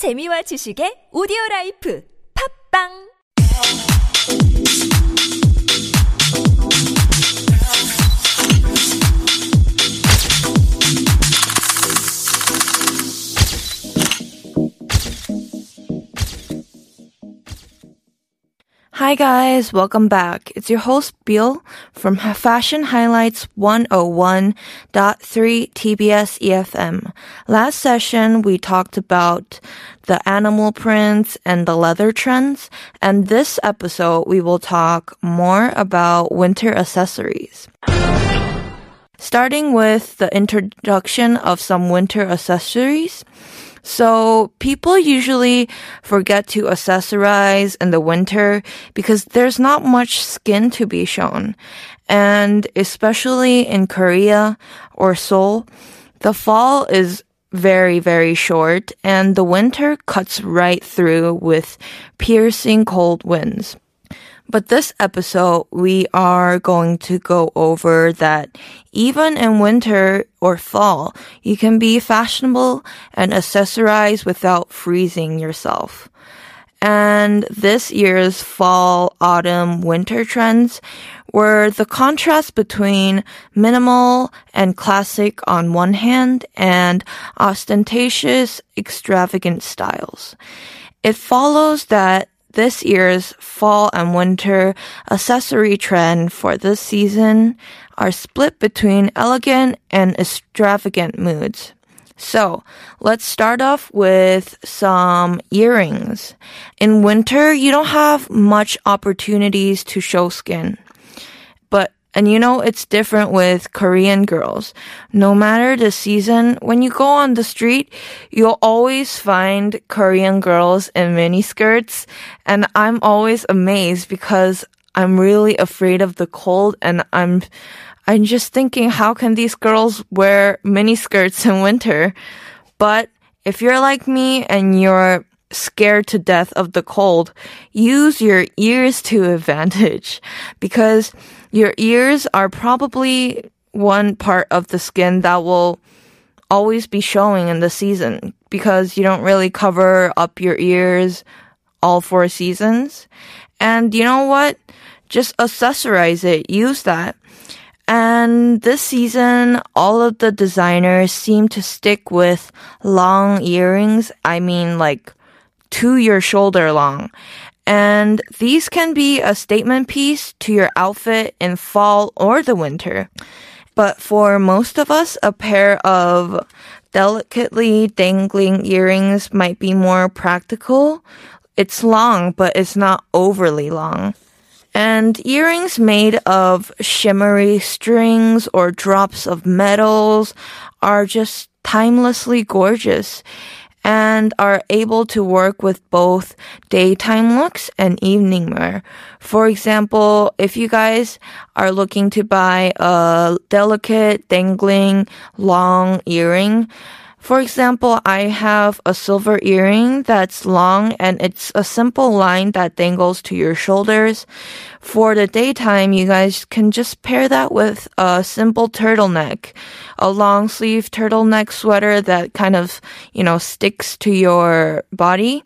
재미와 지식의 오디오 라이프. 팝빵 Hi guys, welcome back. It's your host Bill from Fashion Highlights 101.3 TBS EFM. Last session we talked about the animal prints and the leather trends, and this episode we will talk more about winter accessories. Starting with the introduction of some winter accessories. So people usually forget to accessorize in the winter because there's not much skin to be shown. And especially in Korea or Seoul, the fall is very, very short and the winter cuts right through with piercing cold winds. But this episode, we are going to go over that even in winter or fall, you can be fashionable and accessorize without freezing yourself. And this year's fall, autumn, winter trends were the contrast between minimal and classic on one hand and ostentatious, extravagant styles. It follows that this year's fall and winter accessory trend for this season are split between elegant and extravagant moods. So let's start off with some earrings. In winter, you don't have much opportunities to show skin. And you know, it's different with Korean girls. No matter the season, when you go on the street, you'll always find Korean girls in miniskirts. And I'm always amazed because I'm really afraid of the cold and I'm, I'm just thinking, how can these girls wear miniskirts in winter? But if you're like me and you're scared to death of the cold, use your ears to advantage because your ears are probably one part of the skin that will always be showing in the season because you don't really cover up your ears all four seasons. And you know what? Just accessorize it. Use that. And this season, all of the designers seem to stick with long earrings. I mean, like to your shoulder long. And these can be a statement piece to your outfit in fall or the winter. But for most of us, a pair of delicately dangling earrings might be more practical. It's long, but it's not overly long. And earrings made of shimmery strings or drops of metals are just timelessly gorgeous and are able to work with both daytime looks and evening wear. For example, if you guys are looking to buy a delicate, dangling, long earring, for example, I have a silver earring that's long and it's a simple line that dangles to your shoulders. For the daytime, you guys can just pair that with a simple turtleneck, a long sleeve turtleneck sweater that kind of, you know, sticks to your body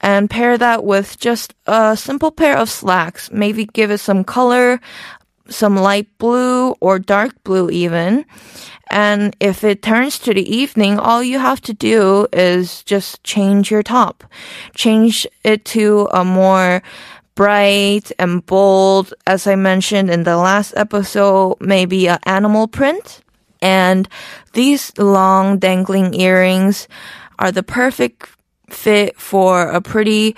and pair that with just a simple pair of slacks. Maybe give it some color, some light blue or dark blue even. And if it turns to the evening, all you have to do is just change your top. Change it to a more bright and bold, as I mentioned in the last episode, maybe an animal print. And these long dangling earrings are the perfect fit for a pretty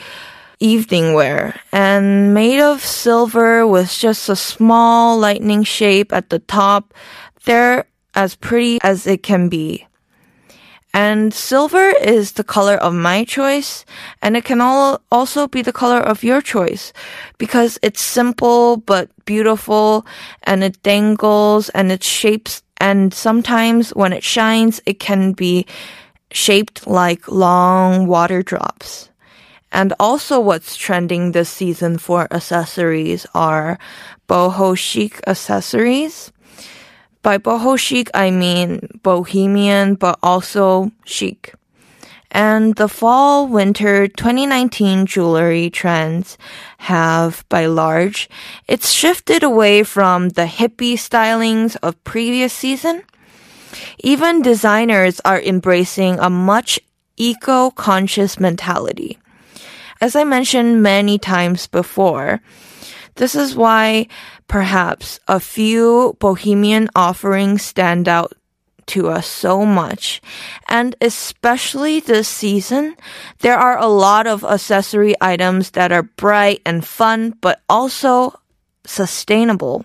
evening wear and made of silver with just a small lightning shape at the top. They're as pretty as it can be. And silver is the color of my choice, and it can all also be the color of your choice because it's simple but beautiful and it dangles and it shapes and sometimes when it shines, it can be shaped like long water drops. And also what's trending this season for accessories are boho chic accessories. By boho chic, I mean bohemian, but also chic. And the fall winter 2019 jewelry trends have, by large, it's shifted away from the hippie stylings of previous season. Even designers are embracing a much eco-conscious mentality. As I mentioned many times before, this is why perhaps a few bohemian offerings stand out to us so much. And especially this season, there are a lot of accessory items that are bright and fun, but also sustainable.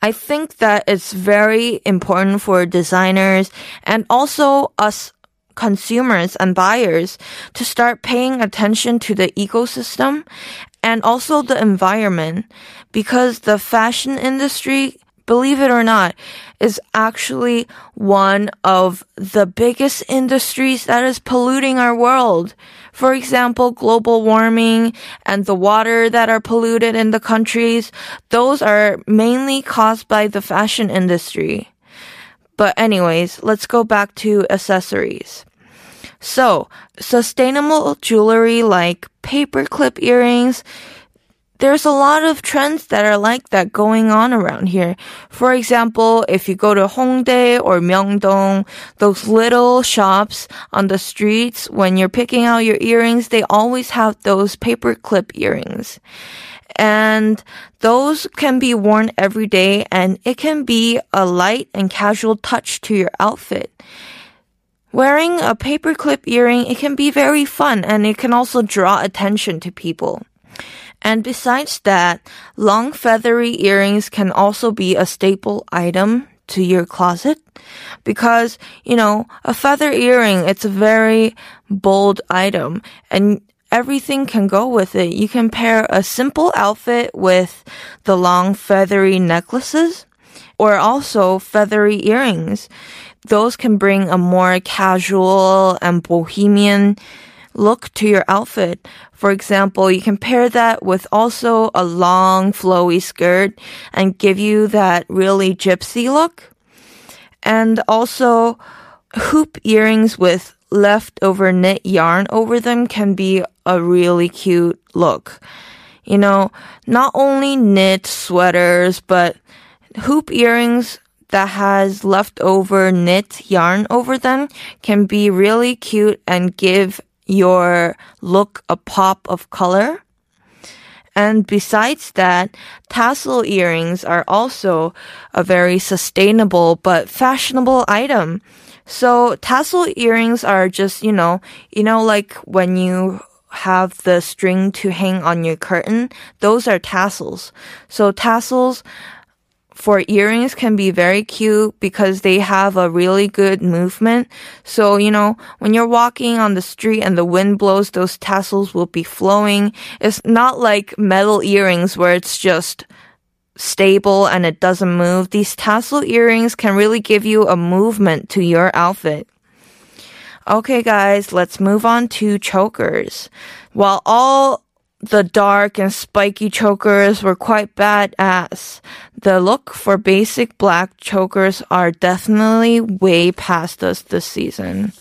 I think that it's very important for designers and also us consumers and buyers to start paying attention to the ecosystem and also the environment because the fashion industry believe it or not, is actually one of the biggest industries that is polluting our world. For example, global warming and the water that are polluted in the countries, those are mainly caused by the fashion industry. But anyways, let's go back to accessories. So, sustainable jewelry like paperclip earrings, there's a lot of trends that are like that going on around here. For example, if you go to Hongdae or Myeongdong, those little shops on the streets, when you're picking out your earrings, they always have those paper clip earrings. And those can be worn every day and it can be a light and casual touch to your outfit. Wearing a paperclip earring, it can be very fun and it can also draw attention to people. And besides that, long feathery earrings can also be a staple item to your closet because, you know, a feather earring, it's a very bold item and everything can go with it. You can pair a simple outfit with the long feathery necklaces or also feathery earrings. Those can bring a more casual and bohemian look to your outfit. For example, you can pair that with also a long flowy skirt and give you that really gypsy look. And also hoop earrings with leftover knit yarn over them can be a really cute look. You know, not only knit sweaters, but hoop earrings that has leftover knit yarn over them can be really cute and give your look a pop of color. And besides that, tassel earrings are also a very sustainable but fashionable item. So tassel earrings are just, you know, you know, like when you have the string to hang on your curtain, those are tassels. So tassels for earrings can be very cute because they have a really good movement. So, you know, when you're walking on the street and the wind blows, those tassels will be flowing. It's not like metal earrings where it's just stable and it doesn't move. These tassel earrings can really give you a movement to your outfit. Okay, guys, let's move on to chokers. While all the dark and spiky chokers were quite badass. The look for basic black chokers are definitely way past us this season.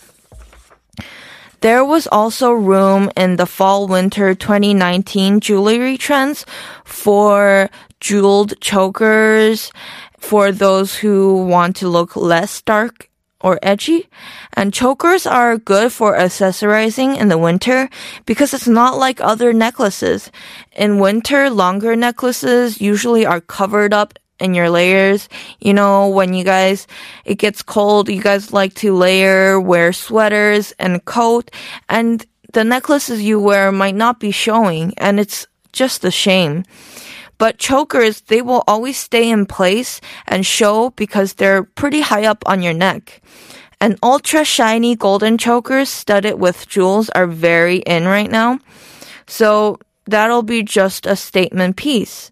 There was also room in the fall winter 2019 jewelry trends for jeweled chokers for those who want to look less dark or edgy. And chokers are good for accessorizing in the winter because it's not like other necklaces. In winter, longer necklaces usually are covered up in your layers. You know, when you guys, it gets cold, you guys like to layer, wear sweaters and coat, and the necklaces you wear might not be showing, and it's just a shame. But chokers, they will always stay in place and show because they're pretty high up on your neck. And ultra shiny golden chokers studded with jewels are very in right now. So that'll be just a statement piece.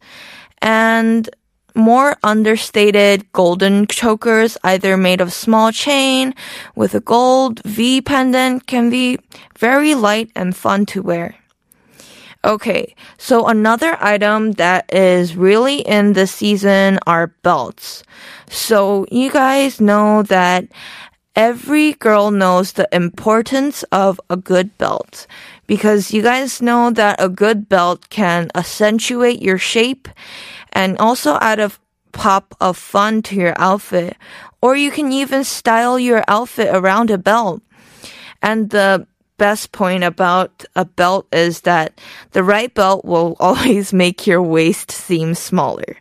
And more understated golden chokers, either made of small chain with a gold V pendant, can be very light and fun to wear. Okay, so another item that is really in this season are belts. So you guys know that every girl knows the importance of a good belt because you guys know that a good belt can accentuate your shape and also add a pop of fun to your outfit. Or you can even style your outfit around a belt. And the best point about a belt is that the right belt will always make your waist seem smaller.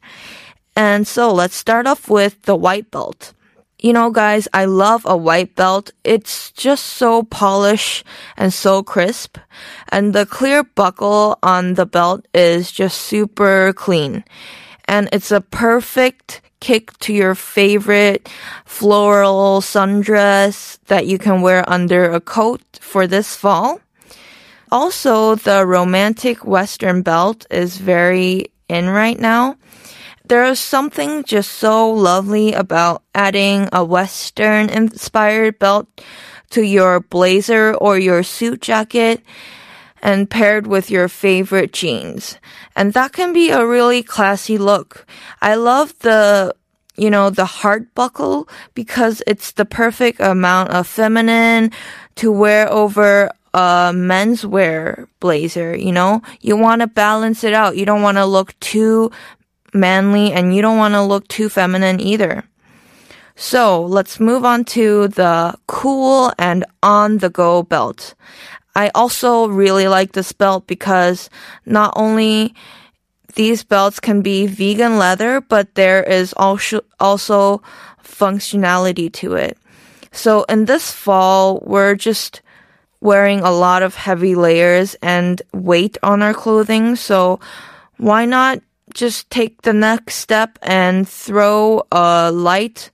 And so let's start off with the white belt. You know, guys, I love a white belt. It's just so polished and so crisp. And the clear buckle on the belt is just super clean. And it's a perfect kick to your favorite floral sundress that you can wear under a coat for this fall. Also, the romantic western belt is very in right now. There's something just so lovely about adding a western inspired belt to your blazer or your suit jacket and paired with your favorite jeans. And that can be a really classy look. I love the you know, the heart buckle because it's the perfect amount of feminine to wear over a menswear blazer, you know? You want to balance it out. You don't want to look too manly and you don't want to look too feminine either. So let's move on to the cool and on the go belt. I also really like this belt because not only these belts can be vegan leather, but there is also, also functionality to it. So in this fall, we're just wearing a lot of heavy layers and weight on our clothing. So why not just take the next step and throw a light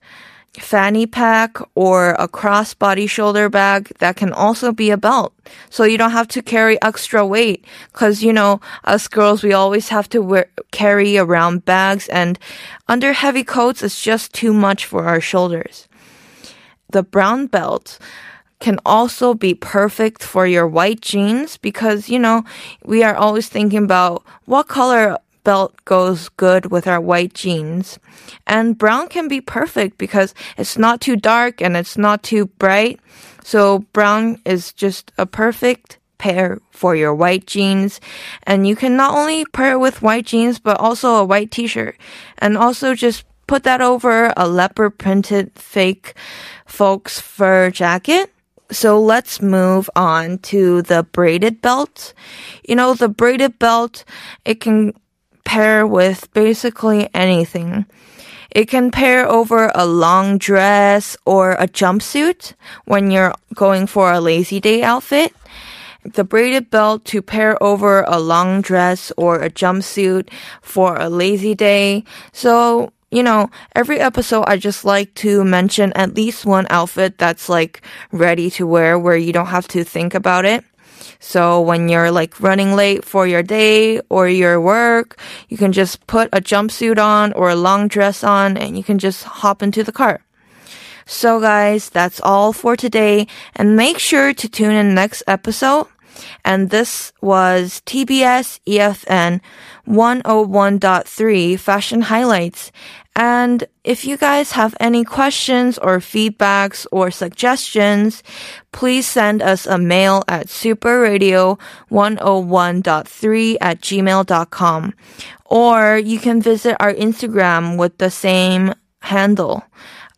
fanny pack or a crossbody shoulder bag that can also be a belt. So you don't have to carry extra weight. Cause, you know, us girls, we always have to wear, carry around bags and under heavy coats, it's just too much for our shoulders. The brown belt can also be perfect for your white jeans because, you know, we are always thinking about what color belt goes good with our white jeans. And brown can be perfect because it's not too dark and it's not too bright. So brown is just a perfect pair for your white jeans. And you can not only pair it with white jeans, but also a white t-shirt. And also just put that over a leopard printed fake folks fur jacket. So let's move on to the braided belt. You know, the braided belt, it can pair with basically anything. It can pair over a long dress or a jumpsuit when you're going for a lazy day outfit. The braided belt to pair over a long dress or a jumpsuit for a lazy day. So, you know, every episode I just like to mention at least one outfit that's like ready to wear where you don't have to think about it. So when you're like running late for your day or your work, you can just put a jumpsuit on or a long dress on and you can just hop into the car. So guys, that's all for today and make sure to tune in next episode. And this was TBS EFM 101.3 Fashion Highlights. And if you guys have any questions or feedbacks or suggestions, please send us a mail at superradio101.3 at gmail.com. Or you can visit our Instagram with the same handle.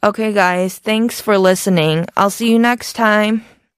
Okay, guys, thanks for listening. I'll see you next time.